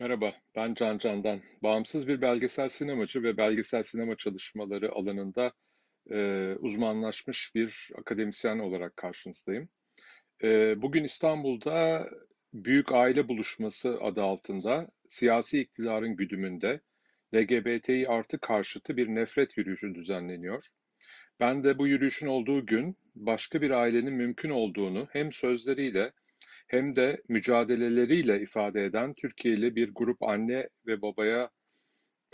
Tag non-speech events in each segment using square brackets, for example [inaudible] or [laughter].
Merhaba, ben Can Candan. Bağımsız bir belgesel sinemacı ve belgesel sinema çalışmaları alanında e, uzmanlaşmış bir akademisyen olarak karşınızdayım. E, bugün İstanbul'da Büyük Aile Buluşması adı altında siyasi iktidarın güdümünde LGBTİ artı karşıtı bir nefret yürüyüşü düzenleniyor. Ben de bu yürüyüşün olduğu gün başka bir ailenin mümkün olduğunu hem sözleriyle hem de mücadeleleriyle ifade eden Türkiye'li bir grup anne ve babaya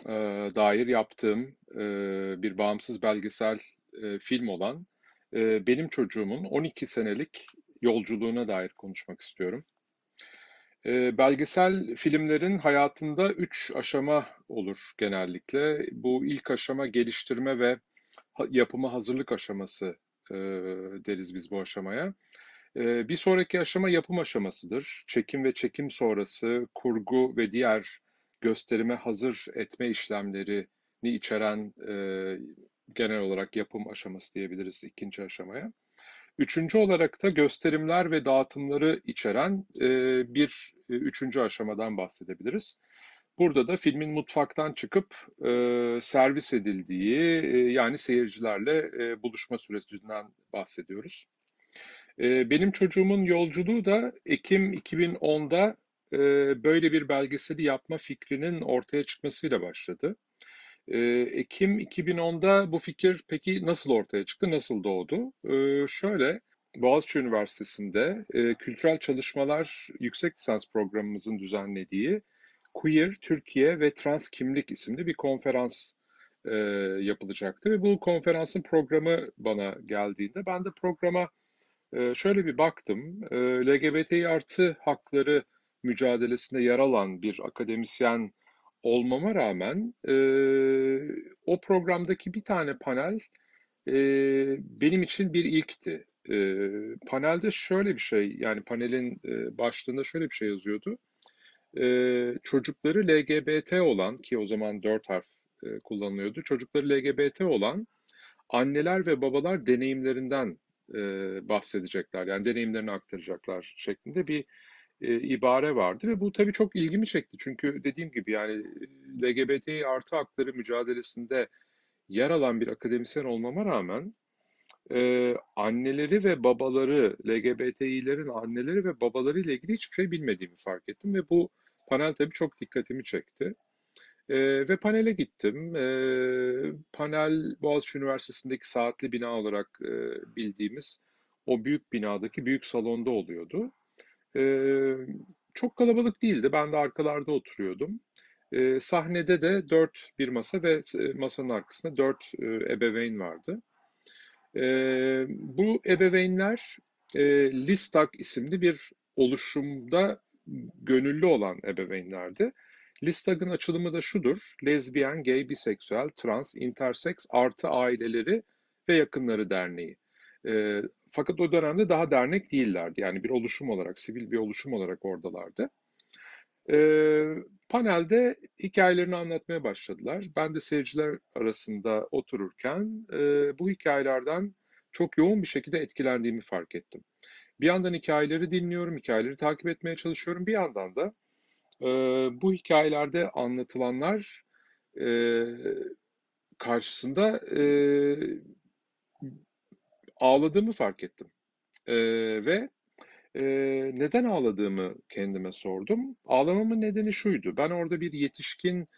e, dair yaptığım e, bir bağımsız belgesel e, film olan e, Benim Çocuğumun 12 senelik yolculuğuna dair konuşmak istiyorum. E, belgesel filmlerin hayatında üç aşama olur genellikle. Bu ilk aşama geliştirme ve yapıma hazırlık aşaması e, deriz biz bu aşamaya. Ee, bir sonraki aşama yapım aşamasıdır. Çekim ve çekim sonrası kurgu ve diğer gösterime hazır etme işlemlerini içeren e, genel olarak yapım aşaması diyebiliriz ikinci aşamaya. Üçüncü olarak da gösterimler ve dağıtımları içeren e, bir e, üçüncü aşamadan bahsedebiliriz. Burada da filmin mutfaktan çıkıp servis edildiği yani seyircilerle e, buluşma sürecinden bahsediyoruz. Ee, benim çocuğumun yolculuğu da Ekim 2010'da e, böyle bir belgeseli yapma fikrinin ortaya çıkmasıyla başladı. Ee, Ekim 2010'da bu fikir peki nasıl ortaya çıktı, nasıl doğdu? Ee, şöyle, Boğaziçi Üniversitesi'nde e, Kültürel Çalışmalar Yüksek Lisans Programımızın düzenlediği Queer, Türkiye ve Trans Kimlik isimli bir konferans e, yapılacaktı. Ve bu konferansın programı bana geldiğinde ben de programa ee, şöyle bir baktım, e, LGBTİ artı hakları mücadelesinde yer alan bir akademisyen olmama rağmen e, o programdaki bir tane panel e, benim için bir ilkti. panelde şöyle bir şey, yani panelin başlığında şöyle bir şey yazıyordu. çocukları LGBT olan, ki o zaman dört harf kullanılıyordu, çocukları LGBT olan anneler ve babalar deneyimlerinden e, bahsedecekler. Yani deneyimlerini aktaracaklar şeklinde bir e, ibare vardı ve bu tabii çok ilgimi çekti. Çünkü dediğim gibi yani LGBT artı hakları mücadelesinde yer alan bir akademisyen olmama rağmen e, anneleri ve babaları, LGBTİ'lerin anneleri ve babaları ile ilgili hiçbir şey bilmediğimi fark ettim ve bu panel tabii çok dikkatimi çekti. E, ve panele gittim. E, panel Boğaziçi Üniversitesi'ndeki saatli bina olarak e, bildiğimiz o büyük binadaki büyük salonda oluyordu. E, çok kalabalık değildi. Ben de arkalarda oturuyordum. E, sahnede de dört bir masa ve masanın arkasında dört e, ebeveyn vardı. E, bu ebeveynler e, Listak isimli bir oluşumda gönüllü olan ebeveynlerdi. Listag'ın açılımı da şudur. Lezbiyen, gay, biseksüel, trans, intersex artı aileleri ve yakınları derneği. E, fakat o dönemde daha dernek değillerdi. Yani bir oluşum olarak, sivil bir oluşum olarak oradalardı. E, panelde hikayelerini anlatmaya başladılar. Ben de seyirciler arasında otururken e, bu hikayelerden çok yoğun bir şekilde etkilendiğimi fark ettim. Bir yandan hikayeleri dinliyorum, hikayeleri takip etmeye çalışıyorum. Bir yandan da e, bu hikayelerde anlatılanlar e, karşısında e, ağladığımı fark ettim. E, ve e, neden ağladığımı kendime sordum. Ağlamamın nedeni şuydu. Ben orada bir yetişkin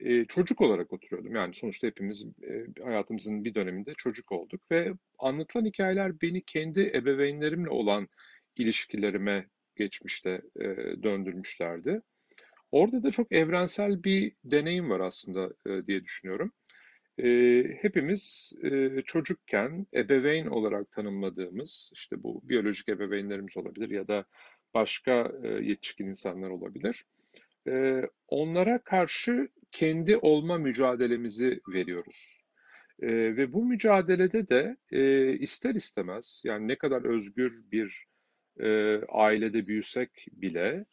e, çocuk olarak oturuyordum. Yani sonuçta hepimiz e, hayatımızın bir döneminde çocuk olduk ve anlatılan hikayeler beni kendi ebeveynlerimle olan ilişkilerime geçmişte e, döndürmüşlerdi. Orada da çok evrensel bir deneyim var aslında e, diye düşünüyorum. E, hepimiz e, çocukken ebeveyn olarak tanımladığımız, işte bu biyolojik ebeveynlerimiz olabilir ya da başka e, yetişkin insanlar olabilir. E, onlara karşı kendi olma mücadelemizi veriyoruz. E, ve bu mücadelede de e, ister istemez, yani ne kadar özgür bir e, ailede büyüsek bile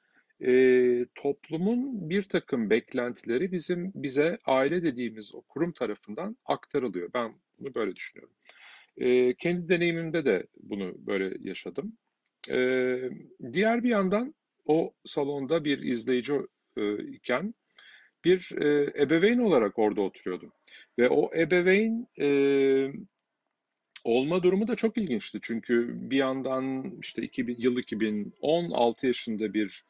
e, toplumun bir takım beklentileri bizim bize aile dediğimiz o kurum tarafından aktarılıyor. Ben bunu böyle düşünüyorum. E, kendi deneyimimde de bunu böyle yaşadım. E, diğer bir yandan o salonda bir izleyici e, iken bir e, ebeveyn olarak orada oturuyordum. Ve o ebeveyn e, olma durumu da çok ilginçti. Çünkü bir yandan işte 2000, yıl 2010, 6 yaşında bir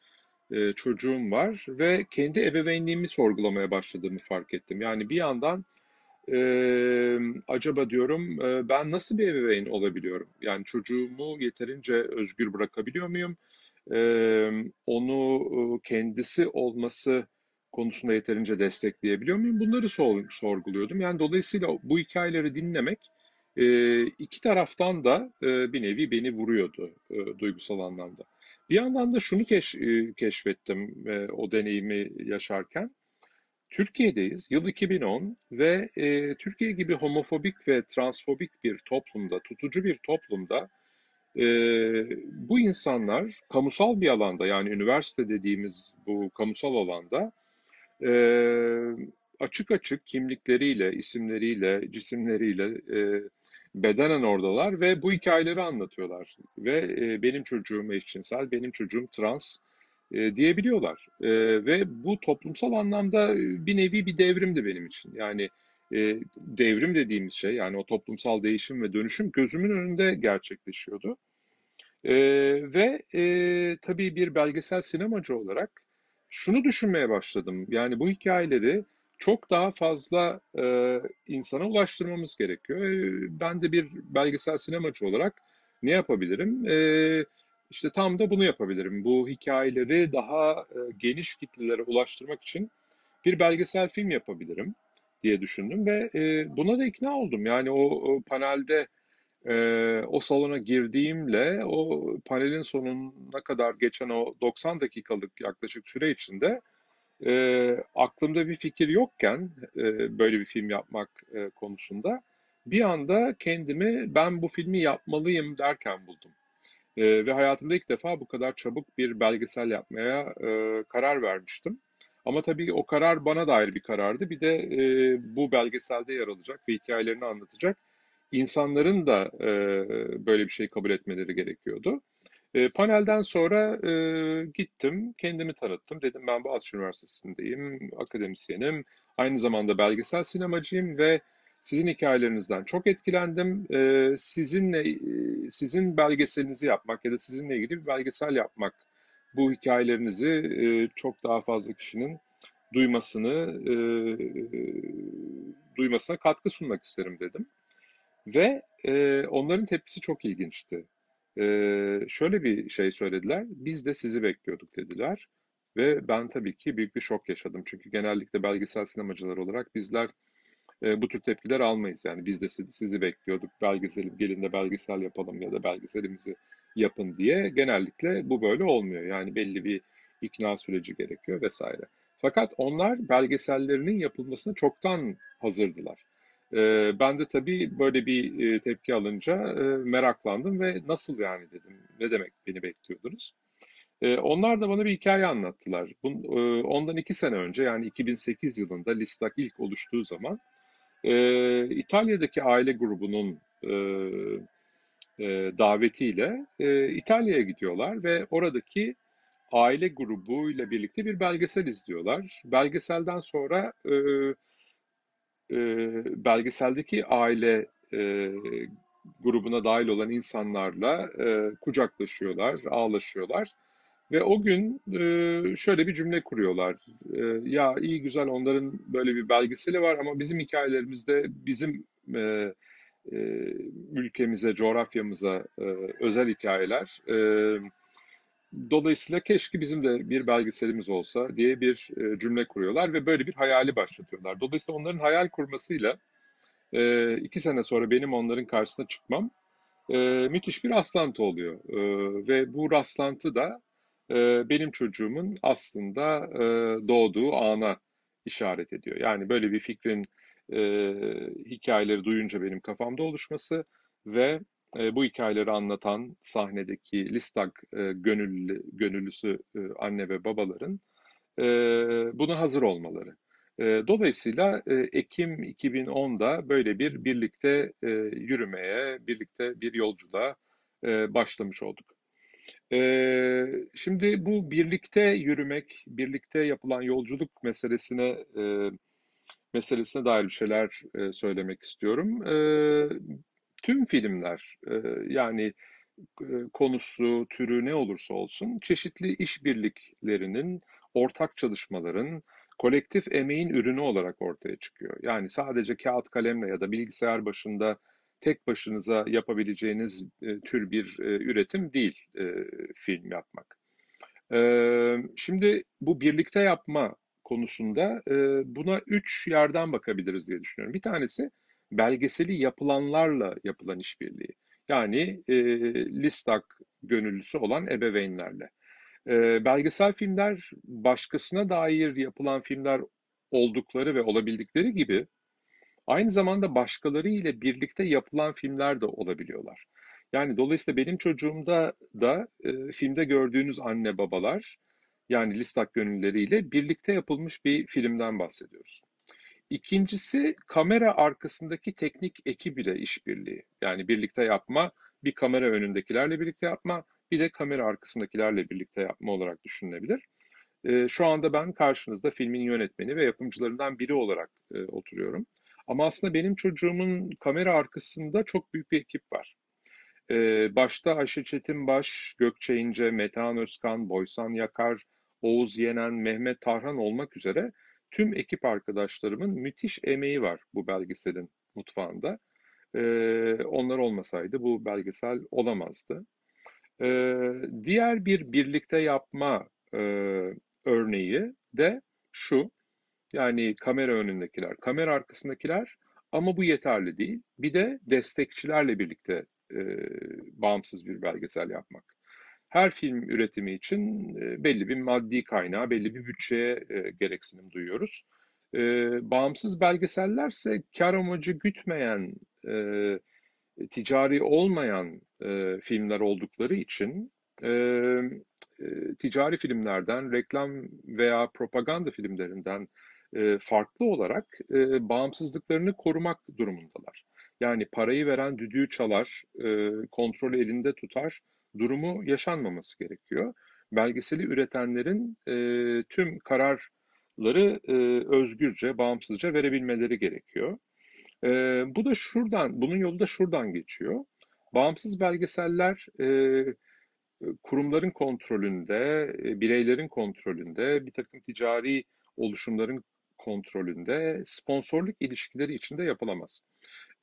e, çocuğum var ve kendi ebeveynliğimi sorgulamaya başladığımı fark ettim. Yani bir yandan e, acaba diyorum e, ben nasıl bir ebeveyn olabiliyorum? Yani çocuğumu yeterince özgür bırakabiliyor muyum? E, onu e, kendisi olması konusunda yeterince destekleyebiliyor muyum? Bunları sor, sorguluyordum. Yani dolayısıyla bu hikayeleri dinlemek e, iki taraftan da e, bir nevi beni vuruyordu e, duygusal anlamda. Bir yandan da şunu keş, e, keşfettim e, o deneyimi yaşarken. Türkiye'deyiz, yıl 2010 ve e, Türkiye gibi homofobik ve transfobik bir toplumda, tutucu bir toplumda e, bu insanlar kamusal bir alanda yani üniversite dediğimiz bu kamusal alanda e, açık açık kimlikleriyle, isimleriyle, cisimleriyle e, bedenen oradalar ve bu hikayeleri anlatıyorlar. Ve e, benim çocuğum eşcinsel, benim çocuğum trans e, diyebiliyorlar. E, ve bu toplumsal anlamda bir nevi bir devrimdi benim için. Yani e, devrim dediğimiz şey yani o toplumsal değişim ve dönüşüm gözümün önünde gerçekleşiyordu. E, ve e, tabii bir belgesel sinemacı olarak şunu düşünmeye başladım. Yani bu hikayeleri çok daha fazla e, insana ulaştırmamız gerekiyor. E, ben de bir belgesel sinemacı olarak ne yapabilirim? E, işte tam da bunu yapabilirim. Bu hikayeleri daha e, geniş kitlelere ulaştırmak için bir belgesel film yapabilirim diye düşündüm ve e, buna da ikna oldum. Yani o, o panelde e, o salona girdiğimle o panelin sonuna kadar geçen o 90 dakikalık yaklaşık süre içinde e, aklımda bir fikir yokken e, böyle bir film yapmak e, konusunda bir anda kendimi ben bu filmi yapmalıyım derken buldum. E, ve hayatımda ilk defa bu kadar çabuk bir belgesel yapmaya e, karar vermiştim. Ama tabii o karar bana dair bir karardı. Bir de e, bu belgeselde yer alacak ve hikayelerini anlatacak insanların da e, böyle bir şey kabul etmeleri gerekiyordu. E, panelden sonra e, gittim, kendimi tanıttım. Dedim ben Boğaziçi Üniversitesi'ndeyim, akademisyenim, aynı zamanda belgesel sinemacıyım ve sizin hikayelerinizden çok etkilendim. E, sizinle, e, sizin belgeselinizi yapmak ya da sizinle ilgili bir belgesel yapmak, bu hikayelerinizi e, çok daha fazla kişinin duymasını, e, duymasına katkı sunmak isterim dedim. Ve e, onların tepkisi çok ilginçti. E, şöyle bir şey söylediler, biz de sizi bekliyorduk dediler. Ve ben tabii ki büyük bir şok yaşadım. Çünkü genellikle belgesel sinemacılar olarak bizler e, bu tür tepkiler almayız. Yani biz de sizi, sizi bekliyorduk, belgesel, gelin de belgesel yapalım ya da belgeselimizi yapın diye. Genellikle bu böyle olmuyor. Yani belli bir ikna süreci gerekiyor vesaire. Fakat onlar belgesellerinin yapılmasına çoktan hazırdılar. E, ben de tabii böyle bir e, tepki alınca e, meraklandım ve nasıl yani dedim. Ne demek beni bekliyordunuz? E, onlar da bana bir hikaye anlattılar. Bun, e, ondan iki sene önce yani 2008 yılında Listak ilk oluştuğu zaman e, İtalya'daki aile grubunun e, e, davetiyle e, İtalya'ya gidiyorlar ve oradaki aile grubuyla birlikte bir belgesel izliyorlar. Belgeselden sonra e, e, belgeseldeki aile e, grubuna dahil olan insanlarla e, kucaklaşıyorlar, ağlaşıyorlar. Ve o gün e, şöyle bir cümle kuruyorlar. E, ya iyi güzel onların böyle bir belgeseli var ama bizim hikayelerimizde bizim e, e, ülkemize, coğrafyamıza e, özel hikayeler. E, dolayısıyla keşke bizim de bir belgeselimiz olsa diye bir e, cümle kuruyorlar ve böyle bir hayali başlatıyorlar. Dolayısıyla onların hayal kurmasıyla e, iki sene sonra benim onların karşısına çıkmam e, müthiş bir rastlantı oluyor. Ve bu rastlantı da benim çocuğumun aslında doğduğu ana işaret ediyor. Yani böyle bir fikrin hikayeleri duyunca benim kafamda oluşması ve e, bu hikayeleri anlatan sahnedeki Listak e, gönüllü, gönüllüsü e, anne ve babaların e, buna hazır olmaları. E, dolayısıyla e, Ekim 2010'da böyle bir birlikte e, yürümeye, birlikte bir yolculuğa e, başlamış olduk. Ee, şimdi bu birlikte yürümek, birlikte yapılan yolculuk meselesine e, meselesine dair bir şeyler e, söylemek istiyorum. E, tüm filmler e, yani e, konusu, türü ne olursa olsun çeşitli işbirliklerinin, ortak çalışmaların, kolektif emeğin ürünü olarak ortaya çıkıyor. Yani sadece kağıt kalemle ya da bilgisayar başında tek başınıza yapabileceğiniz e, tür bir e, üretim değil film yapmak. Şimdi bu birlikte yapma konusunda buna üç yerden bakabiliriz diye düşünüyorum. Bir tanesi belgeseli yapılanlarla yapılan işbirliği. Yani e, Listak gönüllüsü olan ebeveynlerle. E, belgesel filmler başkasına dair yapılan filmler oldukları ve olabildikleri gibi aynı zamanda başkaları ile birlikte yapılan filmler de olabiliyorlar. Yani dolayısıyla benim çocuğumda da e, filmde gördüğünüz anne babalar yani Listak gönülleriyle birlikte yapılmış bir filmden bahsediyoruz. İkincisi kamera arkasındaki teknik ekip ile işbirliği. Yani birlikte yapma, bir kamera önündekilerle birlikte yapma, bir de kamera arkasındakilerle birlikte yapma olarak düşünülebilir. E, şu anda ben karşınızda filmin yönetmeni ve yapımcılarından biri olarak e, oturuyorum. Ama aslında benim çocuğumun kamera arkasında çok büyük bir ekip var. E, başta Ayşe Çetinbaş, Gökçe İnce, Metehan Özkan, Boysan Yakar, Oğuz Yenen, Mehmet Tarhan olmak üzere tüm ekip arkadaşlarımın müthiş emeği var bu belgeselin mutfağında. Ee, onlar olmasaydı bu belgesel olamazdı. Ee, diğer bir birlikte yapma e, örneği de şu. Yani kamera önündekiler, kamera arkasındakiler ama bu yeterli değil. Bir de destekçilerle birlikte e, bağımsız bir belgesel yapmak her film üretimi için e, belli bir maddi kaynağı, belli bir bütçeye e, gereksinim duyuyoruz. E, bağımsız belgesellerse kar amacı gütmeyen, ticari olmayan filmler oldukları için ticari filmlerden, reklam veya propaganda filmlerinden farklı olarak bağımsızlıklarını korumak durumundalar. Yani parayı veren düdüğü çalar, kontrolü elinde tutar durumu yaşanmaması gerekiyor. Belgeseli üretenlerin e, tüm kararları e, özgürce, bağımsızca verebilmeleri gerekiyor. E, bu da şuradan, bunun yolu da şuradan geçiyor. Bağımsız belgeseller e, kurumların kontrolünde, e, bireylerin kontrolünde, bir takım ticari oluşumların kontrolünde, sponsorluk ilişkileri içinde yapılamaz.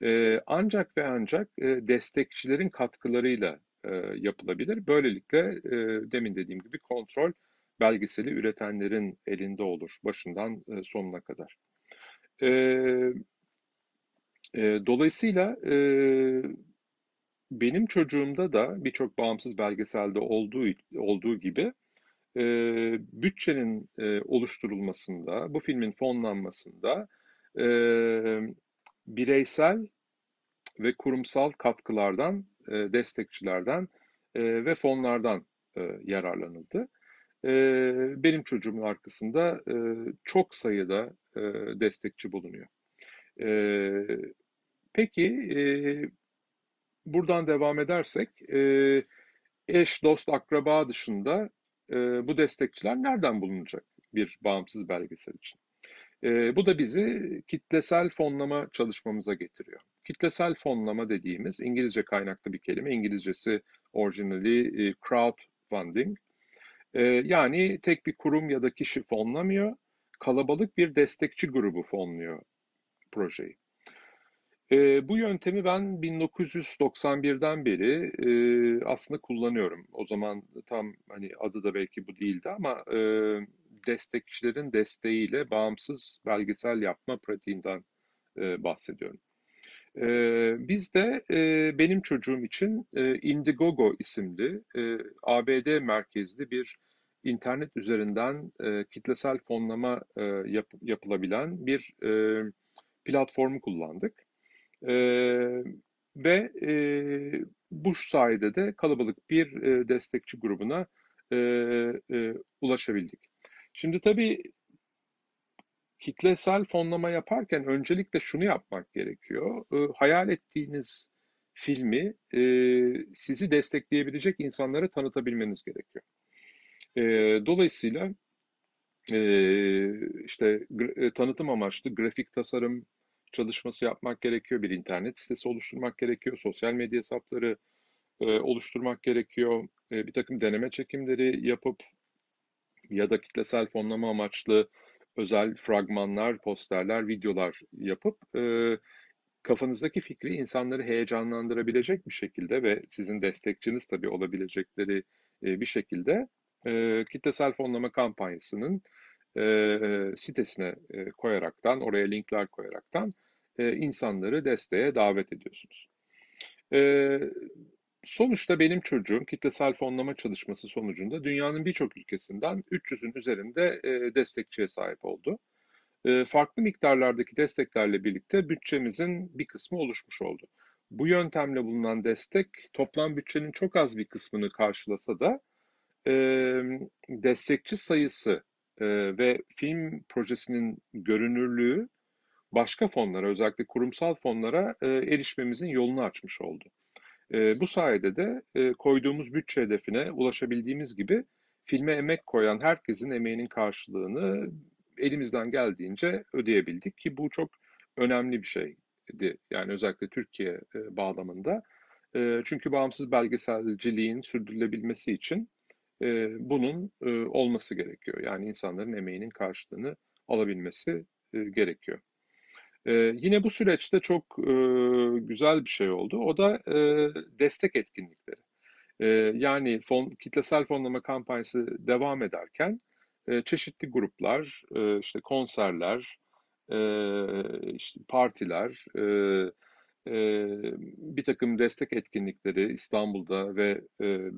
E, ancak ve ancak e, destekçilerin katkılarıyla e, yapılabilir. Böylelikle e, demin dediğim gibi kontrol belgeseli üretenlerin elinde olur başından e, sonuna kadar. Dolayısıyla benim çocuğumda da birçok bağımsız belgeselde olduğu olduğu gibi bütçenin oluşturulmasında, bu filmin fonlanmasında bireysel ve kurumsal katkılardan e, destekçilerden e, ve fonlardan e, yararlanıldı. Benim çocuğumun arkasında çok sayıda destekçi bulunuyor. Peki buradan devam edersek eş, dost, akraba dışında bu destekçiler nereden bulunacak bir bağımsız belgesel için? bu da bizi kitlesel fonlama çalışmamıza getiriyor. Kitlesel fonlama dediğimiz İngilizce kaynaklı bir kelime. İngilizcesi orijinali e, crowdfunding. E, yani tek bir kurum ya da kişi fonlamıyor. Kalabalık bir destekçi grubu fonluyor projeyi. E, bu yöntemi ben 1991'den beri e, aslında kullanıyorum. O zaman tam hani adı da belki bu değildi ama e, destekçilerin desteğiyle bağımsız belgesel yapma pratiğinden e, bahsediyorum. Ee, biz de e, benim çocuğum için e, Indiegogo isimli e, ABD merkezli bir internet üzerinden e, kitlesel fonlama e, yap, yapılabilen bir e, platformu kullandık. E, ve e, bu sayede de kalabalık bir e, destekçi grubuna e, e, ulaşabildik. Şimdi tabii kitlesel fonlama yaparken öncelikle şunu yapmak gerekiyor. Hayal ettiğiniz filmi e, sizi destekleyebilecek insanlara tanıtabilmeniz gerekiyor. E, dolayısıyla e, işte e, tanıtım amaçlı grafik tasarım çalışması yapmak gerekiyor, bir internet sitesi oluşturmak gerekiyor, sosyal medya hesapları e, oluşturmak gerekiyor, e, bir takım deneme çekimleri yapıp ya da kitlesel fonlama amaçlı özel fragmanlar, posterler, videolar yapıp e, kafanızdaki fikri insanları heyecanlandırabilecek bir şekilde ve sizin destekçiniz tabii olabilecekleri e, bir şekilde e, kitlesel fonlama kampanyasının e, sitesine e, koyaraktan, oraya linkler koyaraktan e, insanları desteğe davet ediyorsunuz. E, sonuçta benim çocuğum kitlesel fonlama çalışması sonucunda dünyanın birçok ülkesinden 300'ün üzerinde e, destekçiye sahip oldu. E, farklı miktarlardaki desteklerle birlikte bütçemizin bir kısmı oluşmuş oldu. Bu yöntemle bulunan destek toplam bütçenin çok az bir kısmını karşılasa da e, destekçi sayısı e, ve film projesinin görünürlüğü başka fonlara, özellikle kurumsal fonlara e, erişmemizin yolunu açmış oldu. E, bu sayede de e, koyduğumuz bütçe hedefine ulaşabildiğimiz gibi filme emek koyan herkesin emeğinin karşılığını elimizden geldiğince ödeyebildik ki bu çok önemli bir şeydi. Yani özellikle Türkiye e, bağlamında. E, çünkü bağımsız belgeselciliğin sürdürülebilmesi için e, bunun e, olması gerekiyor. Yani insanların emeğinin karşılığını alabilmesi e, gerekiyor. E, yine bu süreçte çok e, güzel bir şey oldu. O da e, destek etkinlikleri. E, yani fon, kitlesel fonlama kampanyası devam ederken e, çeşitli gruplar, e, işte konserler, e, işte partiler, e, bir takım destek etkinlikleri İstanbul'da ve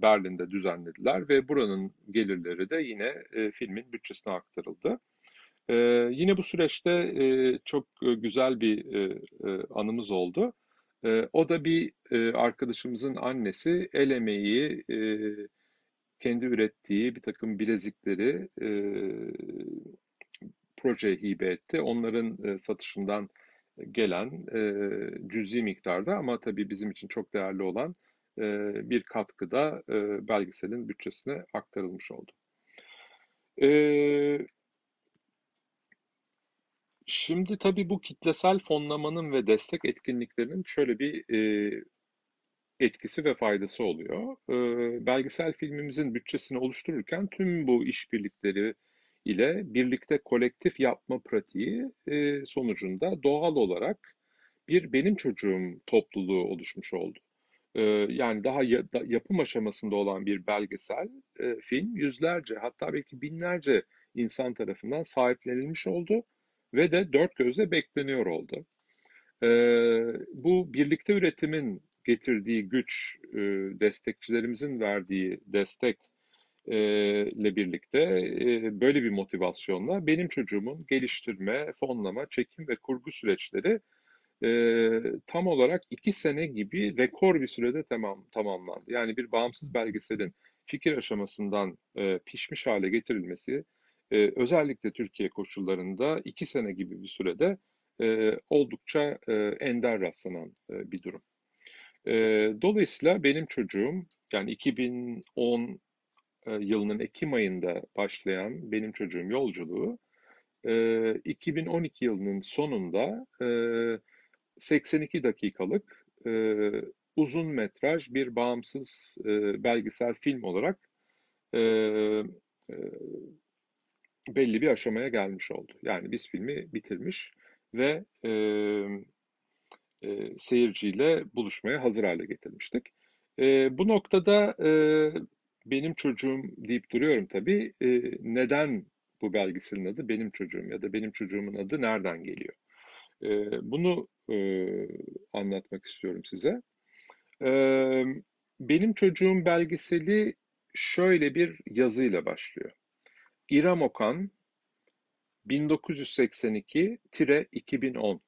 Berlin'de düzenlediler ve buranın gelirleri de yine filmin bütçesine aktarıldı. Yine bu süreçte çok güzel bir anımız oldu. O da bir arkadaşımızın annesi el emeği kendi ürettiği bir takım bilezikleri projeye hibe etti. Onların satışından gelen e, cüzi miktarda ama tabii bizim için çok değerli olan e, bir katkıda e, belgeselin bütçesine aktarılmış oldu. E, şimdi tabii bu kitlesel fonlamanın ve destek etkinliklerinin şöyle bir e, etkisi ve faydası oluyor. E, belgesel filmimizin bütçesini oluştururken tüm bu işbirlikleri ile birlikte kolektif yapma pratiği e, sonucunda doğal olarak bir benim çocuğum topluluğu oluşmuş oldu. E, yani daha ya, da, yapım aşamasında olan bir belgesel e, film yüzlerce hatta belki binlerce insan tarafından sahiplenilmiş oldu ve de dört gözle bekleniyor oldu. E, bu birlikte üretimin getirdiği güç, e, destekçilerimizin verdiği destek ile birlikte böyle bir motivasyonla benim çocuğumun geliştirme, fonlama, çekim ve kurgu süreçleri tam olarak iki sene gibi rekor bir sürede tamam, tamamlandı. Yani bir bağımsız belgeselin fikir aşamasından pişmiş hale getirilmesi özellikle Türkiye koşullarında iki sene gibi bir sürede oldukça ender rastlanan bir durum. Dolayısıyla benim çocuğum yani 2010 e, yılının Ekim ayında başlayan benim çocuğum yolculuğu 2012 e, yılının sonunda 82 e, dakikalık uzun metraj bir bağımsız belgesel film olarak belli bir aşamaya gelmiş oldu. Yani biz filmi bitirmiş ve seyirciyle buluşmaya hazır hale getirmiştik. bu noktada benim çocuğum deyip duruyorum tabii. E, neden bu belgeselin adı benim çocuğum ya da benim çocuğumun adı nereden geliyor? E, bunu e, anlatmak istiyorum size. E, benim çocuğum belgeseli şöyle bir yazıyla başlıyor. İrem Okan 1982-2010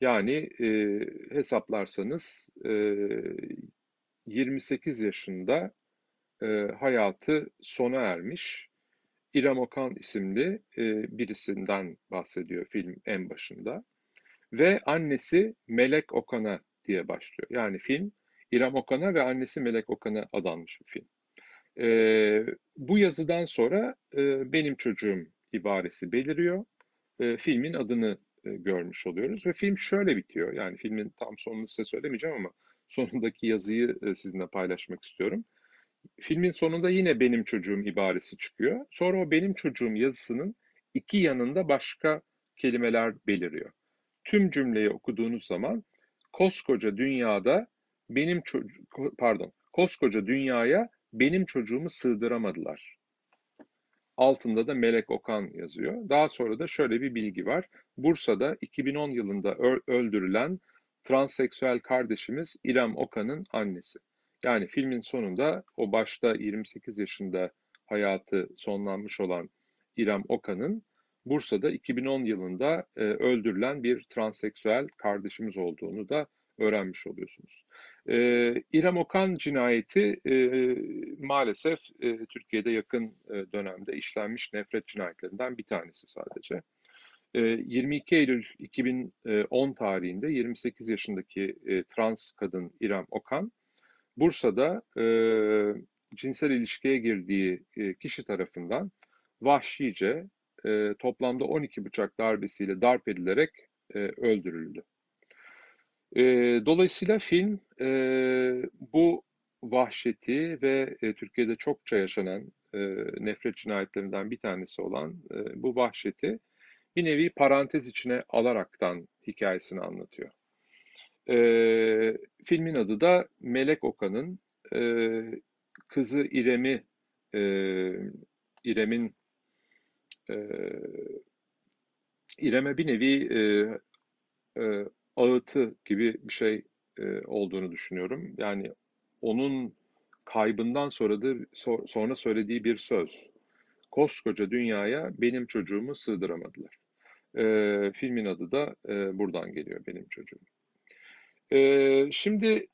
yani e, hesaplarsanız e, 28 yaşında e, hayatı sona ermiş. İrem Okan isimli e, birisinden bahsediyor film en başında. Ve annesi Melek Okan'a diye başlıyor. Yani film İrem Okan'a ve annesi Melek Okan'a adanmış bir film. E, bu yazıdan sonra e, benim çocuğum ibaresi beliriyor. E, filmin adını e, görmüş oluyoruz ve film şöyle bitiyor. Yani filmin tam sonunu size söylemeyeceğim ama [laughs] sonundaki yazıyı e, sizinle paylaşmak istiyorum. Filmin sonunda yine benim çocuğum ibaresi çıkıyor. Sonra o benim çocuğum yazısının iki yanında başka kelimeler beliriyor. Tüm cümleyi okuduğunuz zaman koskoca dünyada benim çocuk pardon koskoca dünyaya benim çocuğumu sığdıramadılar. Altında da Melek Okan yazıyor. Daha sonra da şöyle bir bilgi var. Bursa'da 2010 yılında öldürülen transseksüel kardeşimiz İrem Okan'ın annesi. Yani filmin sonunda o başta 28 yaşında hayatı sonlanmış olan İrem Okan'ın Bursa'da 2010 yılında e, öldürülen bir transseksüel kardeşimiz olduğunu da öğrenmiş oluyorsunuz. E, İrem Okan cinayeti e, maalesef e, Türkiye'de yakın e, dönemde işlenmiş nefret cinayetlerinden bir tanesi sadece. 22 e, Eylül 2010 tarihinde 28 yaşındaki e, trans kadın İrem Okan, Bursa'da e, cinsel ilişkiye girdiği e, kişi tarafından vahşice e, toplamda 12 bıçak darbesiyle darp edilerek e, öldürüldü. E, dolayısıyla film e, bu vahşeti ve e, Türkiye'de çokça yaşanan e, nefret cinayetlerinden bir tanesi olan e, bu vahşeti bir nevi parantez içine alaraktan hikayesini anlatıyor. E, filmin adı da Melek Okan'ın e, kızı İrem'i e, İrem'in e, İrem'e bir nevi e, e, ağıtı gibi bir şey e, olduğunu düşünüyorum. Yani onun kaybından sonra da sonra söylediği bir söz. Koskoca dünyaya benim çocuğumu sığdıramadılar. E, filmin adı da e, buradan geliyor benim çocuğum. E, şimdi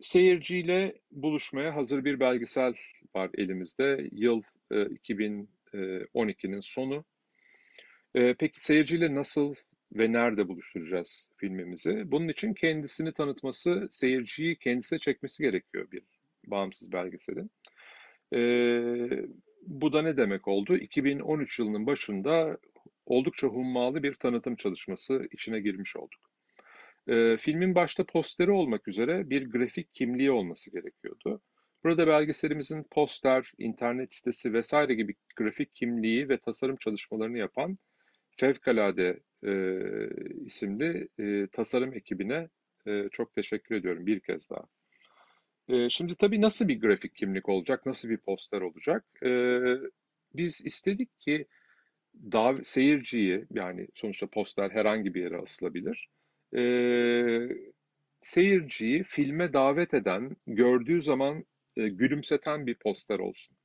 seyirciyle buluşmaya hazır bir belgesel var elimizde. Yıl e, 2012'nin sonu. E, peki seyirciyle nasıl ve nerede buluşturacağız filmimizi? Bunun için kendisini tanıtması, seyirciyi kendisine çekmesi gerekiyor bir bağımsız belgeselin. E, bu da ne demek oldu? 2013 yılının başında oldukça hummalı bir tanıtım çalışması içine girmiş olduk. E, filmin başta posteri olmak üzere bir grafik kimliği olması gerekiyordu. Burada belgeselimizin poster, internet sitesi vesaire gibi grafik kimliği ve tasarım çalışmalarını yapan Fevkalade e, isimli e, tasarım ekibine e, çok teşekkür ediyorum bir kez daha. E, şimdi tabii nasıl bir grafik kimlik olacak, nasıl bir poster olacak? E, biz istedik ki dav seyirciyi yani sonuçta poster herhangi bir yere asılabilir. E, seyirciyi filme davet eden, gördüğü zaman e, gülümseten bir poster olsun.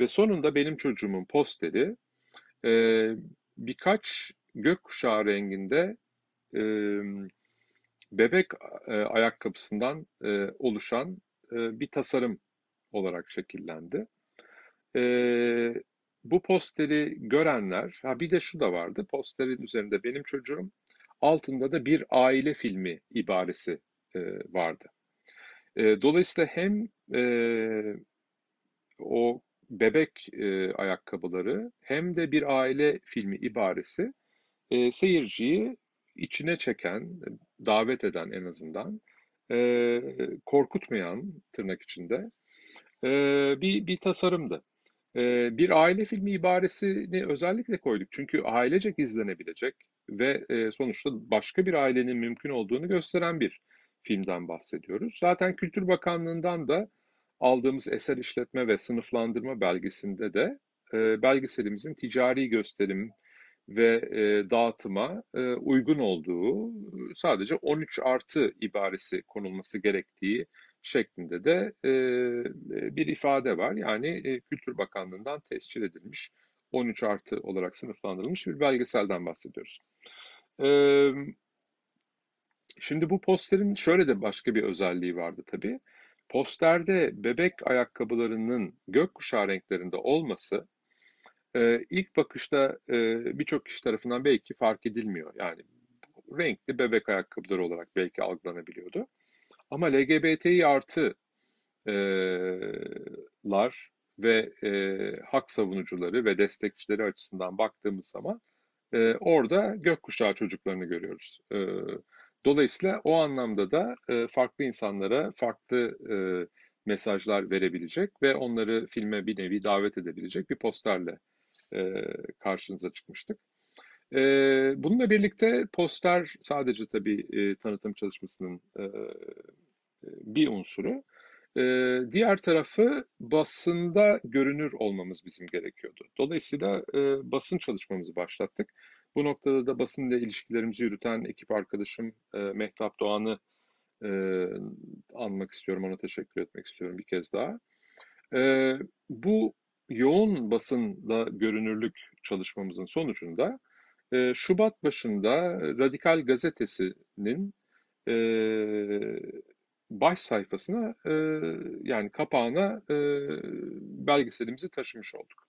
Ve sonunda benim çocuğumun posteri e, birkaç gökkuşağı renginde e, bebek e, ayakkabısından e, oluşan e, bir tasarım olarak şekillendi. E, bu posteri görenler, ha bir de şu da vardı, posterin üzerinde benim çocuğum, altında da bir aile filmi ibaresi e, vardı. E, dolayısıyla hem e, o bebek e, ayakkabıları hem de bir aile filmi ibaresi e, seyirciyi içine çeken, davet eden en azından, e, korkutmayan tırnak içinde e, bir, bir tasarımdı. E, bir aile filmi ibaresini özellikle koyduk. Çünkü ailecek izlenebilecek ve e, sonuçta başka bir ailenin mümkün olduğunu gösteren bir filmden bahsediyoruz. Zaten Kültür Bakanlığı'ndan da aldığımız eser işletme ve sınıflandırma belgesinde de e, belgeselimizin ticari gösterim ve e, dağıtıma e, uygun olduğu sadece 13 artı ibaresi konulması gerektiği şeklinde de e, bir ifade var. Yani e, Kültür Bakanlığı'ndan tescil edilmiş 13 artı olarak sınıflandırılmış bir belgeselden bahsediyoruz. E, şimdi bu posterin şöyle de başka bir özelliği vardı tabii. Posterde bebek ayakkabılarının gökkuşağı renklerinde olması e, ilk bakışta e, birçok kişi tarafından belki fark edilmiyor. Yani renkli bebek ayakkabıları olarak belki algılanabiliyordu. Ama LGBTİ artılar ve e, hak savunucuları ve destekçileri açısından baktığımız zaman e, orada gökkuşağı çocuklarını görüyoruz. E, dolayısıyla o anlamda da e, farklı insanlara farklı e, mesajlar verebilecek ve onları filme bir nevi davet edebilecek bir posterle e, karşınıza çıkmıştık. E, bununla birlikte poster sadece tabii e, tanıtım çalışmasının e, bir unsuru. E, diğer tarafı basında görünür olmamız bizim gerekiyordu. Dolayısıyla e, basın çalışmamızı başlattık. Bu noktada da basınla ilişkilerimizi yürüten ekip arkadaşım e, Mehtap Doğan'ı e, anmak istiyorum, ona teşekkür etmek istiyorum bir kez daha. E, bu yoğun basınla görünürlük çalışmamızın sonucunda e, Şubat başında Radikal Gazetesi'nin e, baş sayfasına e, yani kapağına e, belgeselimizi taşımış olduk.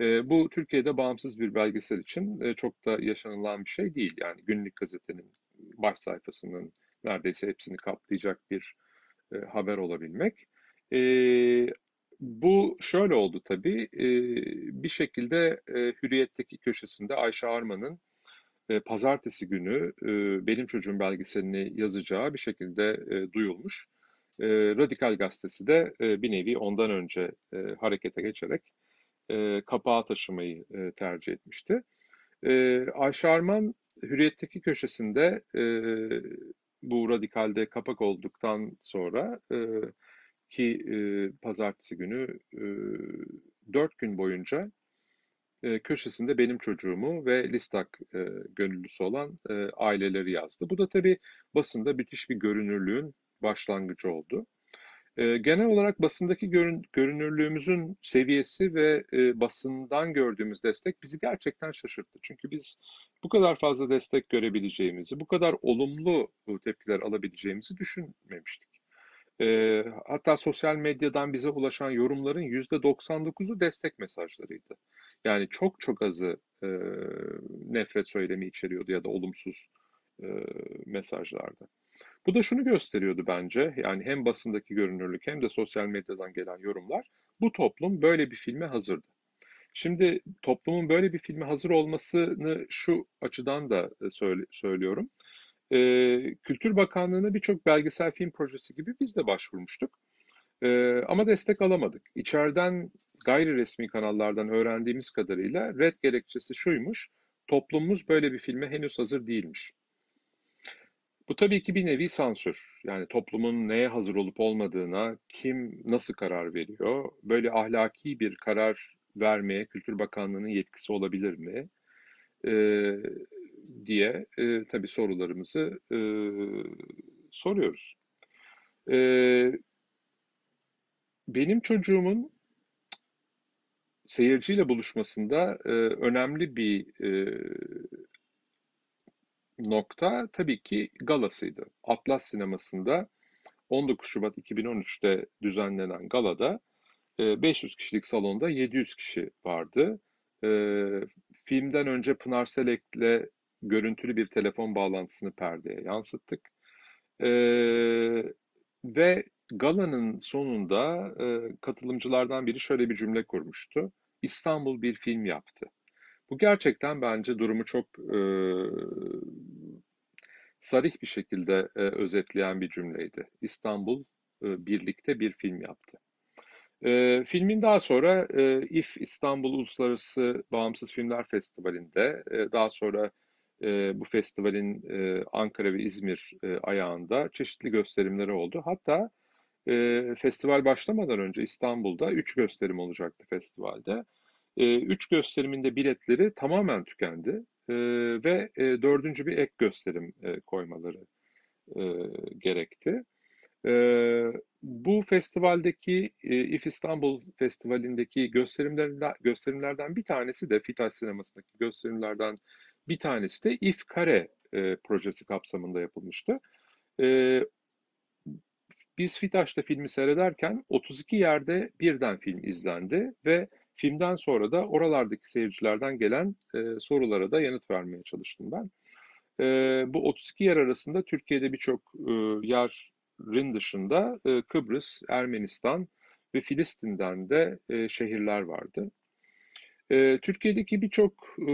E, bu Türkiye'de bağımsız bir belgesel için e, çok da yaşanılan bir şey değil. Yani günlük gazetenin baş sayfasının neredeyse hepsini kaplayacak bir e, haber olabilmek. E, bu şöyle oldu tabii. E, bir şekilde e, Hürriyet'teki köşesinde Ayşe Arman'ın e, pazartesi günü e, Benim Çocuğum belgeselini yazacağı bir şekilde e, duyulmuş. E, Radikal Gazetesi de e, bir nevi ondan önce e, harekete geçerek e, kapağı taşımayı e, tercih etmişti. E, Ayşe Arman Hürriyet'teki köşesinde e, bu radikalde kapak olduktan sonra e, ki e, pazartesi günü e, dört gün boyunca e, köşesinde benim çocuğumu ve Listak e, gönüllüsü olan e, aileleri yazdı. Bu da tabii basında müthiş bir görünürlüğün başlangıcı oldu. E, genel olarak basındaki görün, görünürlüğümüzün seviyesi ve e, basından gördüğümüz destek bizi gerçekten şaşırttı. Çünkü biz bu kadar fazla destek görebileceğimizi, bu kadar olumlu tepkiler alabileceğimizi düşünmemiştik. E, hatta sosyal medyadan bize ulaşan yorumların %99'u destek mesajlarıydı. Yani çok çok azı e, nefret söylemi içeriyordu ya da olumsuz e, mesajlarda. Bu da şunu gösteriyordu bence. Yani hem basındaki görünürlük hem de sosyal medyadan gelen yorumlar bu toplum böyle bir filme hazırdı. Şimdi toplumun böyle bir filme hazır olmasını şu açıdan da söyle, söylüyorum. Ee, Kültür Bakanlığı'na birçok belgesel film projesi gibi biz de başvurmuştuk. Ee, ama destek alamadık. İçeriden gayri resmi kanallardan öğrendiğimiz kadarıyla red gerekçesi şuymuş. Toplumumuz böyle bir filme henüz hazır değilmiş. Bu tabii ki bir nevi sansür. Yani toplumun neye hazır olup olmadığına kim nasıl karar veriyor? Böyle ahlaki bir karar vermeye Kültür Bakanlığı'nın yetkisi olabilir mi? Ee, diye e, tabii sorularımızı e, soruyoruz. E, benim çocuğumun seyirciyle buluşmasında e, önemli bir e, nokta tabii ki galasıydı. Atlas sinemasında 19 Şubat 2013'te düzenlenen galada 500 kişilik salonda 700 kişi vardı. filmden önce Pınar Selek'le görüntülü bir telefon bağlantısını perdeye yansıttık. ve galanın sonunda katılımcılardan biri şöyle bir cümle kurmuştu. İstanbul bir film yaptı. Bu gerçekten bence durumu çok e, sarih bir şekilde e, özetleyen bir cümleydi. İstanbul e, birlikte bir film yaptı. E, filmin daha sonra e, İF İstanbul Uluslararası Bağımsız Filmler Festivali'nde, e, daha sonra e, bu festivalin e, Ankara ve İzmir e, ayağında çeşitli gösterimleri oldu. Hatta e, festival başlamadan önce İstanbul'da üç gösterim olacaktı festivalde. E, üç gösteriminde biletleri tamamen tükendi e, ve e, dördüncü bir ek gösterim e, koymaları e, gerekti. E, bu festivaldeki e, İF İstanbul Festivali'ndeki gösterimlerden, gösterimlerden bir tanesi de Fitaş Sineması'ndaki gösterimlerden bir tanesi de İF Kare e, projesi kapsamında yapılmıştı. E, biz Fitaş'ta filmi seyrederken 32 yerde birden film izlendi ve Filmden sonra da oralardaki seyircilerden gelen e, sorulara da yanıt vermeye çalıştım ben. E, bu 32 yer arasında Türkiye'de birçok e, yer şehirlerin dışında e, Kıbrıs, Ermenistan ve Filistin'den de e, şehirler vardı. E, Türkiye'deki birçok e,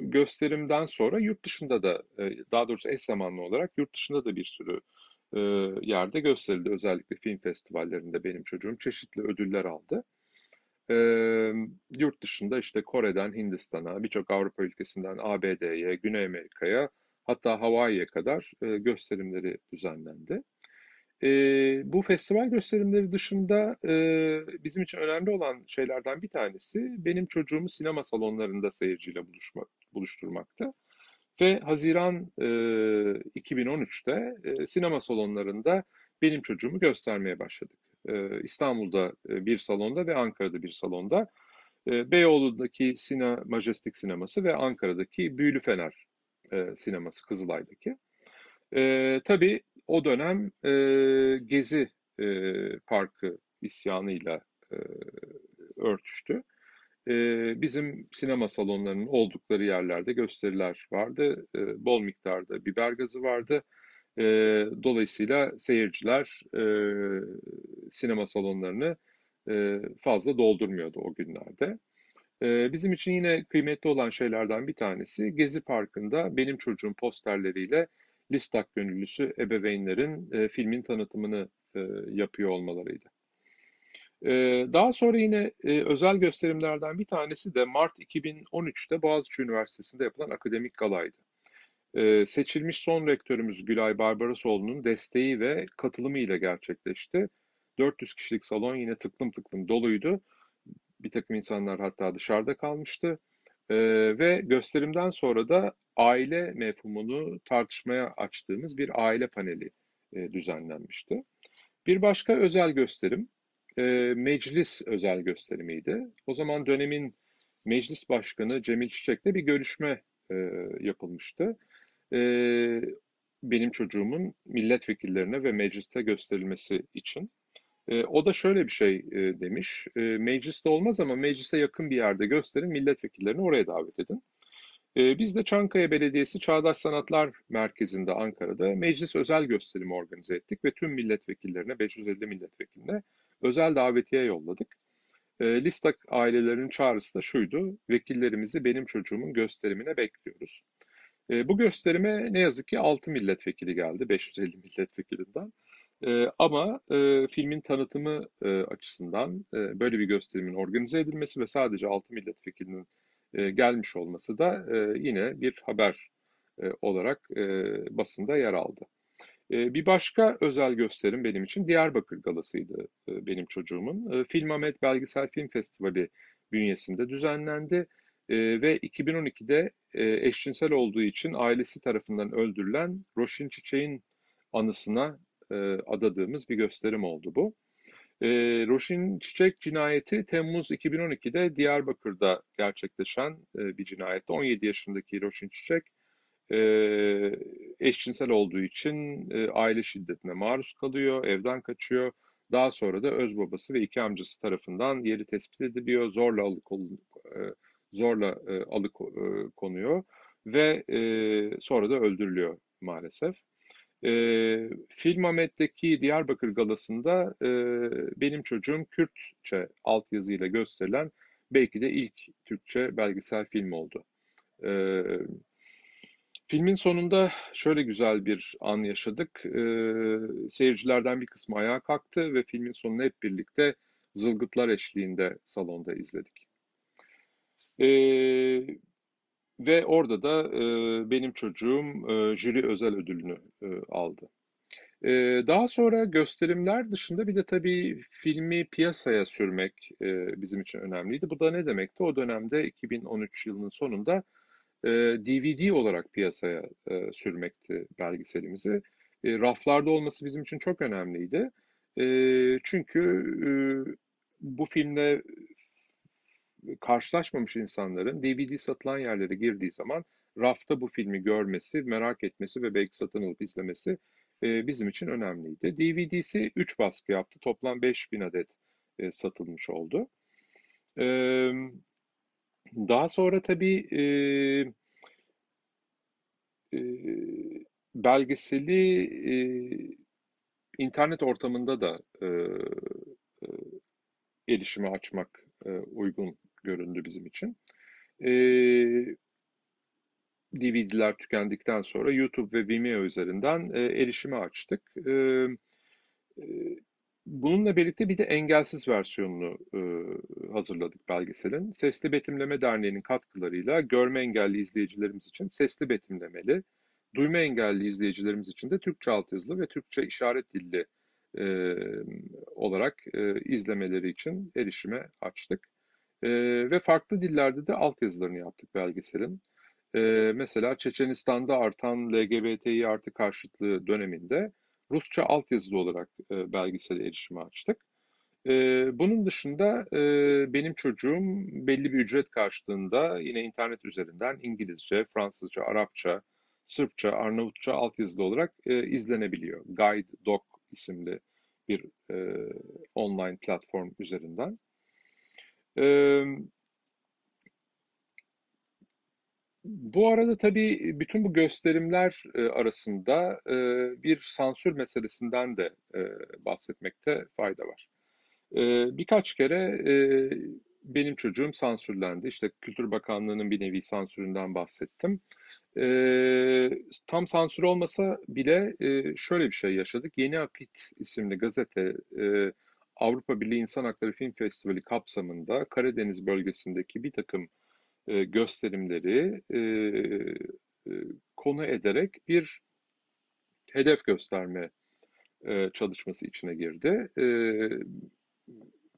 gösterimden sonra yurt dışında da, e, daha doğrusu eş zamanlı olarak yurt dışında da bir sürü e, yerde gösterildi. Özellikle film festivallerinde benim çocuğum çeşitli ödüller aldı. E, yurt dışında işte Kore'den Hindistan'a, birçok Avrupa ülkesinden ABD'ye, Güney Amerika'ya, hatta Hawaii'ye kadar gösterimleri düzenlendi. E, bu festival gösterimleri dışında e, bizim için önemli olan şeylerden bir tanesi benim çocuğumu sinema salonlarında seyirciyle buluşma, buluşturmaktı. Ve Haziran e, 2013'te e, sinema salonlarında benim çocuğumu göstermeye başladık. E, İstanbul'da e, bir salonda ve Ankara'da bir salonda. E, Beyoğlu'ndaki Sina Majestic Sineması ve Ankara'daki Büyülü Fener e, sineması Kızılay'daki. E, tabii o dönem e, Gezi e, Parkı isyanıyla e, örtüştü. E, bizim sinema salonlarının oldukları yerlerde gösteriler vardı. E, bol miktarda biber gazı vardı. E, dolayısıyla seyirciler e, sinema salonlarını e, fazla doldurmuyordu o günlerde. E, bizim için yine kıymetli olan şeylerden bir tanesi Gezi Parkı'nda benim çocuğum posterleriyle Listak gönüllüsü ebeveynlerin e, filmin tanıtımını e, yapıyor olmalarıydı. E, daha sonra yine e, özel gösterimlerden bir tanesi de Mart 2013'te Boğaziçi Üniversitesi'nde yapılan akademik galaydı. E, seçilmiş son rektörümüz Gülay Barbarasoğlu'nun desteği ve katılımı ile gerçekleşti. 400 kişilik salon yine tıklım tıklım doluydu. Bir takım insanlar hatta dışarıda kalmıştı. E, ve gösterimden sonra da aile mefhumunu tartışmaya açtığımız bir aile paneli e, düzenlenmişti. Bir başka özel gösterim e, meclis özel gösterimiydi. O zaman dönemin meclis başkanı Cemil Çiçek'le bir görüşme e, yapılmıştı. Benim çocuğumun milletvekillerine ve mecliste gösterilmesi için. O da şöyle bir şey demiş. Mecliste olmaz ama meclise yakın bir yerde gösterin, milletvekillerini oraya davet edin. E, biz de Çankaya Belediyesi Çağdaş Sanatlar Merkezi'nde Ankara'da meclis özel gösterimi organize ettik ve tüm milletvekillerine, 550 milletvekiline özel davetiye yolladık. E, Listak ailelerinin çağrısı da şuydu, vekillerimizi benim çocuğumun gösterimine bekliyoruz. E, bu gösterime ne yazık ki 6 milletvekili geldi, 550 milletvekilinden. Ama e, filmin tanıtımı e, açısından e, böyle bir gösterimin organize edilmesi ve sadece 6 milletvekilinin e, gelmiş olması da e, yine bir haber e, olarak e, basında yer aldı. Bir başka özel gösterim benim için Diyarbakır Galası'ydı benim çocuğumun. E, Film Ahmet Belgesel Film Festivali bünyesinde düzenlendi ve 2012'de e, eşcinsel olduğu için ailesi tarafından öldürülen Roşin Çiçek'in anısına adadığımız bir gösterim oldu bu. E, Roşin Çiçek cinayeti Temmuz 2012'de Diyarbakır'da gerçekleşen e, bir cinayette 17 yaşındaki Roşin Çiçek e, eşcinsel olduğu için e, aile şiddetine maruz kalıyor, evden kaçıyor. Daha sonra da öz babası ve iki amcası tarafından yeri tespit ediliyor, zorla alıkol, e, zorla e, alıkonuyor ve e, sonra da öldürülüyor maalesef. E, Film Ahmet'teki Diyarbakır galasında e, benim çocuğum Kürtçe altyazıyla gösterilen belki de ilk Türkçe belgesel film oldu. E, filmin sonunda şöyle güzel bir an yaşadık. E, seyircilerden bir kısmı ayağa kalktı ve filmin sonunu hep birlikte zılgıtlar eşliğinde salonda izledik. E, ve orada da e, benim çocuğum e, jüri özel ödülünü e, aldı. E, daha sonra gösterimler dışında bir de tabii filmi piyasaya sürmek e, bizim için önemliydi. Bu da ne demekti? O dönemde 2013 yılının sonunda e, DVD olarak piyasaya e, sürmekti belgeselimizi. E, raflarda olması bizim için çok önemliydi. E, çünkü e, bu filmde karşılaşmamış insanların DVD satılan yerlere girdiği zaman rafta bu filmi görmesi, merak etmesi ve belki satın alıp izlemesi e, bizim için önemliydi. DVD'si 3 baskı yaptı. Toplam 5000 adet e, satılmış oldu. E, daha sonra tabii e, e, belgeseli e, internet ortamında da e, e, erişime açmak e, uygun göründü bizim için. E, DVD'ler tükendikten sonra YouTube ve Vimeo üzerinden e, erişime açtık. E, e, bununla birlikte bir de engelsiz versiyonunu e, hazırladık belgeselin. Sesli Betimleme Derneği'nin katkılarıyla görme engelli izleyicilerimiz için sesli betimlemeli, duyma engelli izleyicilerimiz için de Türkçe altyazılı ve Türkçe işaret dilli e, olarak e, izlemeleri için erişime açtık. E, ve farklı dillerde de altyazılarını yaptık belgeselin. E, mesela Çeçenistan'da artan LGBTİ artı karşıtlığı döneminde Rusça altyazılı olarak e, belgesele erişime açtık. E, bunun dışında e, benim çocuğum belli bir ücret karşılığında yine internet üzerinden İngilizce, Fransızca, Arapça, Sırpça, Arnavutça altyazılı olarak e, izlenebiliyor. Guide Doc isimli bir e, online platform üzerinden. E, bu arada tabii bütün bu gösterimler e, arasında e, bir sansür meselesinden de e, bahsetmekte fayda var. E, birkaç kere e, benim çocuğum sansürlendi. İşte Kültür Bakanlığı'nın bir nevi sansüründen bahsettim. E, tam sansür olmasa bile e, şöyle bir şey yaşadık. Yeni Akit isimli gazete e, Avrupa Birliği İnsan Hakları Film Festivali kapsamında Karadeniz bölgesindeki bir takım e, gösterimleri e, e, konu ederek bir hedef gösterme e, çalışması içine girdi. E,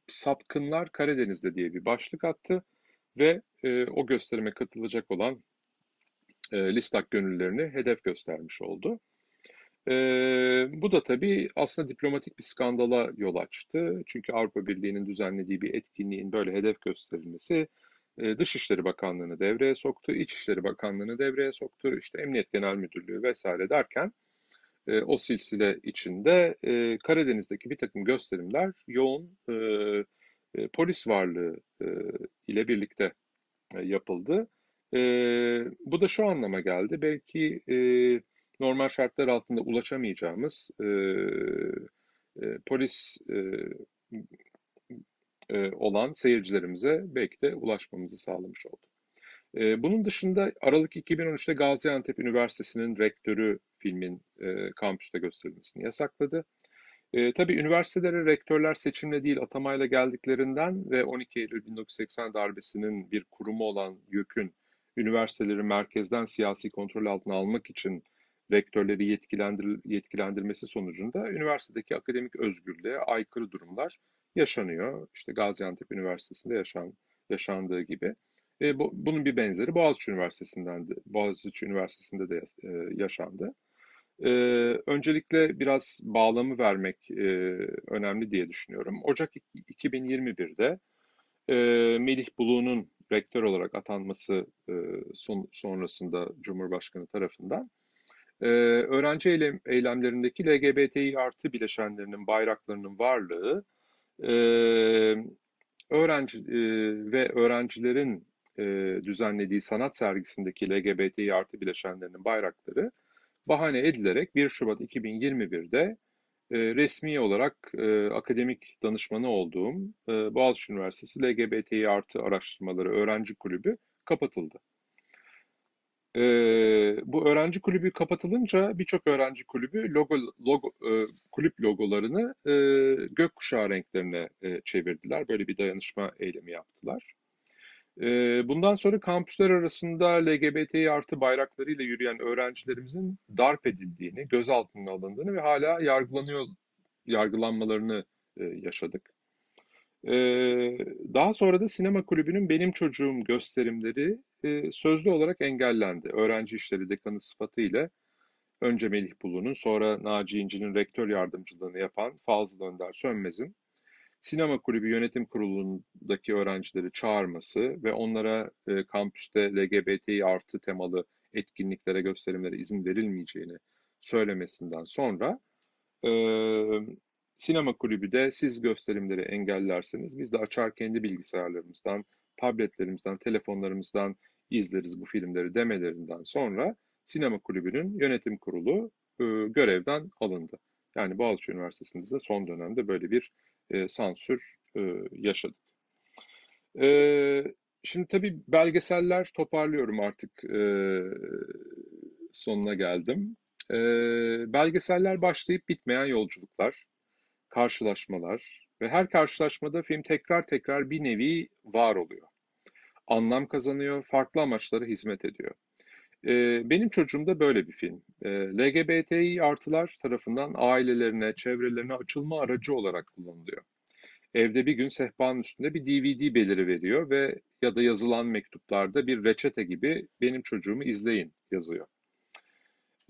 Sapkınlar Karadeniz'de diye bir başlık attı ve e, o gösterime katılacak olan e, Listak gönüllerini hedef göstermiş oldu. E, bu da tabii aslında diplomatik bir skandala yol açtı. Çünkü Avrupa Birliği'nin düzenlediği bir etkinliğin böyle hedef gösterilmesi e, Dışişleri Bakanlığı'nı devreye soktu, İçişleri Bakanlığı'nı devreye soktu, işte Emniyet Genel Müdürlüğü vesaire derken e, o silsile içinde e, Karadeniz'deki bir takım gösterimler yoğun e, e, polis varlığı e, ile birlikte e, yapıldı. E, bu da şu anlama geldi. Belki e, normal şartlar altında ulaşamayacağımız e, e, polis e, e, olan seyircilerimize belki de ulaşmamızı sağlamış oldu. E, bunun dışında Aralık 2013'te Gaziantep Üniversitesi'nin rektörü filmin e, kampüste gösterilmesini yasakladı. E, tabii üniversitelere rektörler seçimle değil atamayla geldiklerinden ve 12 Eylül 1980 darbesinin bir kurumu olan YÖK'ün üniversiteleri merkezden siyasi kontrol altına almak için rektörleri yetkilendir yetkilendirmesi sonucunda üniversitedeki akademik özgürlüğe aykırı durumlar yaşanıyor. İşte Gaziantep Üniversitesi'nde yaşan, yaşandığı gibi. E, bu, bunun bir benzeri Boğaziçi Üniversitesi'nden de, Boğaziçi Üniversitesi'nde de e, yaşandı. E, öncelikle biraz bağlamı vermek e, önemli diye düşünüyorum. Ocak 2021'de e, Melih Bulu'nun rektör olarak atanması e, son, sonrasında Cumhurbaşkanı tarafından e, öğrenci eylem, eylemlerindeki LGBTİ artı bileşenlerinin bayraklarının varlığı e, öğrenci e, ve öğrencilerin e, düzenlediği sanat sergisindeki LGBTİ artı bileşenlerinin bayrakları bahane edilerek 1 Şubat 2021'de e, resmi olarak akademik danışmanı olduğum e, Boğaziçi Üniversitesi LGBTİ artı araştırmaları öğrenci kulübü kapatıldı. E, bu öğrenci kulübü kapatılınca birçok öğrenci kulübü logo, logo e, kulüp logolarını e, gökkuşağı renklerine e, çevirdiler. Böyle bir dayanışma eylemi yaptılar. Ee, bundan sonra kampüsler arasında LGBT artı bayraklarıyla yürüyen öğrencilerimizin darp edildiğini, gözaltına alındığını ve hala yargılanıyor yargılanmalarını e, yaşadık. Ee, daha sonra da sinema kulübünün Benim Çocuğum gösterimleri e, sözlü olarak engellendi. Öğrenci işleri dekanı sıfatıyla önce Melih Bulu'nun sonra Naci İnci'nin rektör yardımcılığını yapan Fazıl Önder Sönmez'in sinema kulübü yönetim kurulundaki öğrencileri çağırması ve onlara e, kampüste LGBTİ artı temalı etkinliklere, gösterimlere izin verilmeyeceğini söylemesinden sonra e, sinema kulübü de siz gösterimleri engellerseniz biz de açar kendi bilgisayarlarımızdan, tabletlerimizden, telefonlarımızdan izleriz bu filmleri demelerinden sonra sinema kulübünün yönetim kurulu e, görevden alındı. Yani Boğaziçi Üniversitesi'nde de son dönemde böyle bir e, sansür e, yaşadık. E, şimdi tabii belgeseller toparlıyorum artık e, sonuna geldim. E, belgeseller başlayıp bitmeyen yolculuklar, karşılaşmalar ve her karşılaşmada film tekrar tekrar bir nevi var oluyor. Anlam kazanıyor, farklı amaçlara hizmet ediyor. Ee, benim çocuğum da böyle bir film. Ee, LGBTİ artılar tarafından ailelerine, çevrelerine açılma aracı olarak kullanılıyor. Evde bir gün sehpanın üstünde bir DVD beliri veriyor ve ya da yazılan mektuplarda bir reçete gibi benim çocuğumu izleyin yazıyor.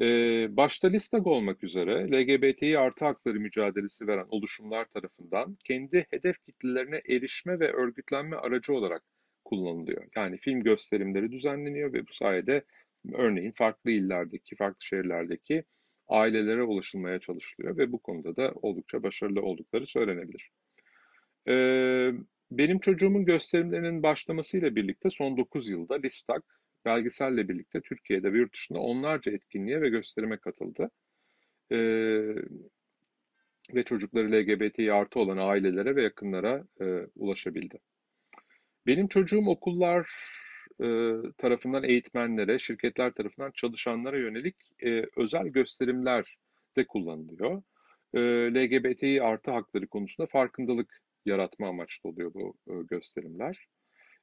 Ee, başta Listag olmak üzere LGBTİ artı hakları mücadelesi veren oluşumlar tarafından kendi hedef kitlelerine erişme ve örgütlenme aracı olarak kullanılıyor. Yani film gösterimleri düzenleniyor ve bu sayede örneğin farklı illerdeki, farklı şehirlerdeki ailelere ulaşılmaya çalışılıyor ve bu konuda da oldukça başarılı oldukları söylenebilir. Ee, benim çocuğumun gösterimlerinin başlamasıyla birlikte son 9 yılda Listak belgeselle birlikte Türkiye'de ve yurt dışında onlarca etkinliğe ve gösterime katıldı. Ee, ve çocukları LGBTİ artı olan ailelere ve yakınlara e, ulaşabildi. Benim çocuğum okullar e, tarafından eğitmenlere, şirketler tarafından çalışanlara yönelik e, özel gösterimler de kullanılıyor. E, LGBTİ artı hakları konusunda farkındalık yaratma amaçlı oluyor bu e, gösterimler.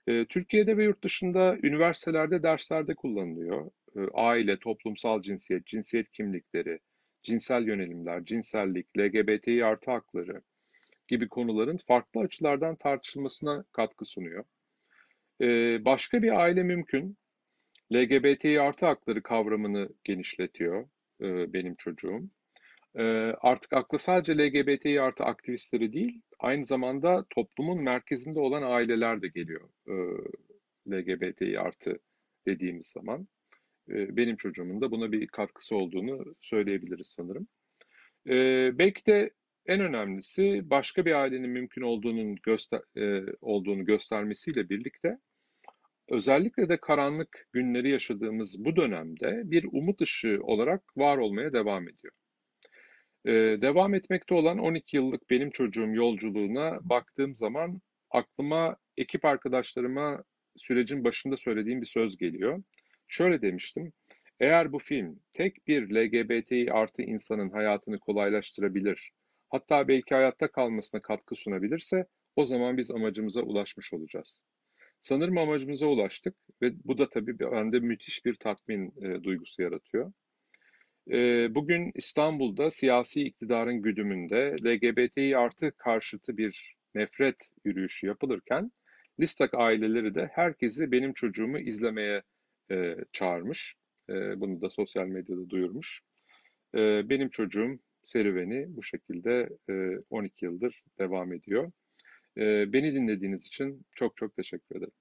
Türkiye'de ve yurt dışında üniversitelerde derslerde kullanılıyor. Aile, toplumsal cinsiyet, cinsiyet kimlikleri, cinsel yönelimler, cinsellik, LGBTİ artı hakları gibi konuların farklı açılardan tartışılmasına katkı sunuyor. Başka bir aile mümkün. LGBTİ artı hakları kavramını genişletiyor benim çocuğum. E, artık aklı sadece LGBTİ artı aktivistleri değil, aynı zamanda toplumun merkezinde olan aileler de geliyor e, LGBTİ artı dediğimiz zaman. E, benim çocuğumun da buna bir katkısı olduğunu söyleyebiliriz sanırım. E, belki de en önemlisi başka bir ailenin mümkün olduğunun göster e, olduğunu göstermesiyle birlikte özellikle de karanlık günleri yaşadığımız bu dönemde bir umut ışığı olarak var olmaya devam ediyor. Ee, devam etmekte olan 12 yıllık benim çocuğum yolculuğuna baktığım zaman aklıma ekip arkadaşlarıma sürecin başında söylediğim bir söz geliyor. Şöyle demiştim, eğer bu film tek bir LGBTİ artı insanın hayatını kolaylaştırabilir, hatta belki hayatta kalmasına katkı sunabilirse o zaman biz amacımıza ulaşmış olacağız. Sanırım amacımıza ulaştık ve bu da tabii bende müthiş bir tatmin e, duygusu yaratıyor. E, bugün İstanbul'da siyasi iktidarın güdümünde LGBTİ artı karşıtı bir nefret yürüyüşü yapılırken Listak aileleri de herkesi benim çocuğumu izlemeye e, çağırmış. E, bunu da sosyal medyada duyurmuş. E, benim çocuğum serüveni bu şekilde e, 12 yıldır devam ediyor. Ee, beni dinlediğiniz için çok çok teşekkür ederim.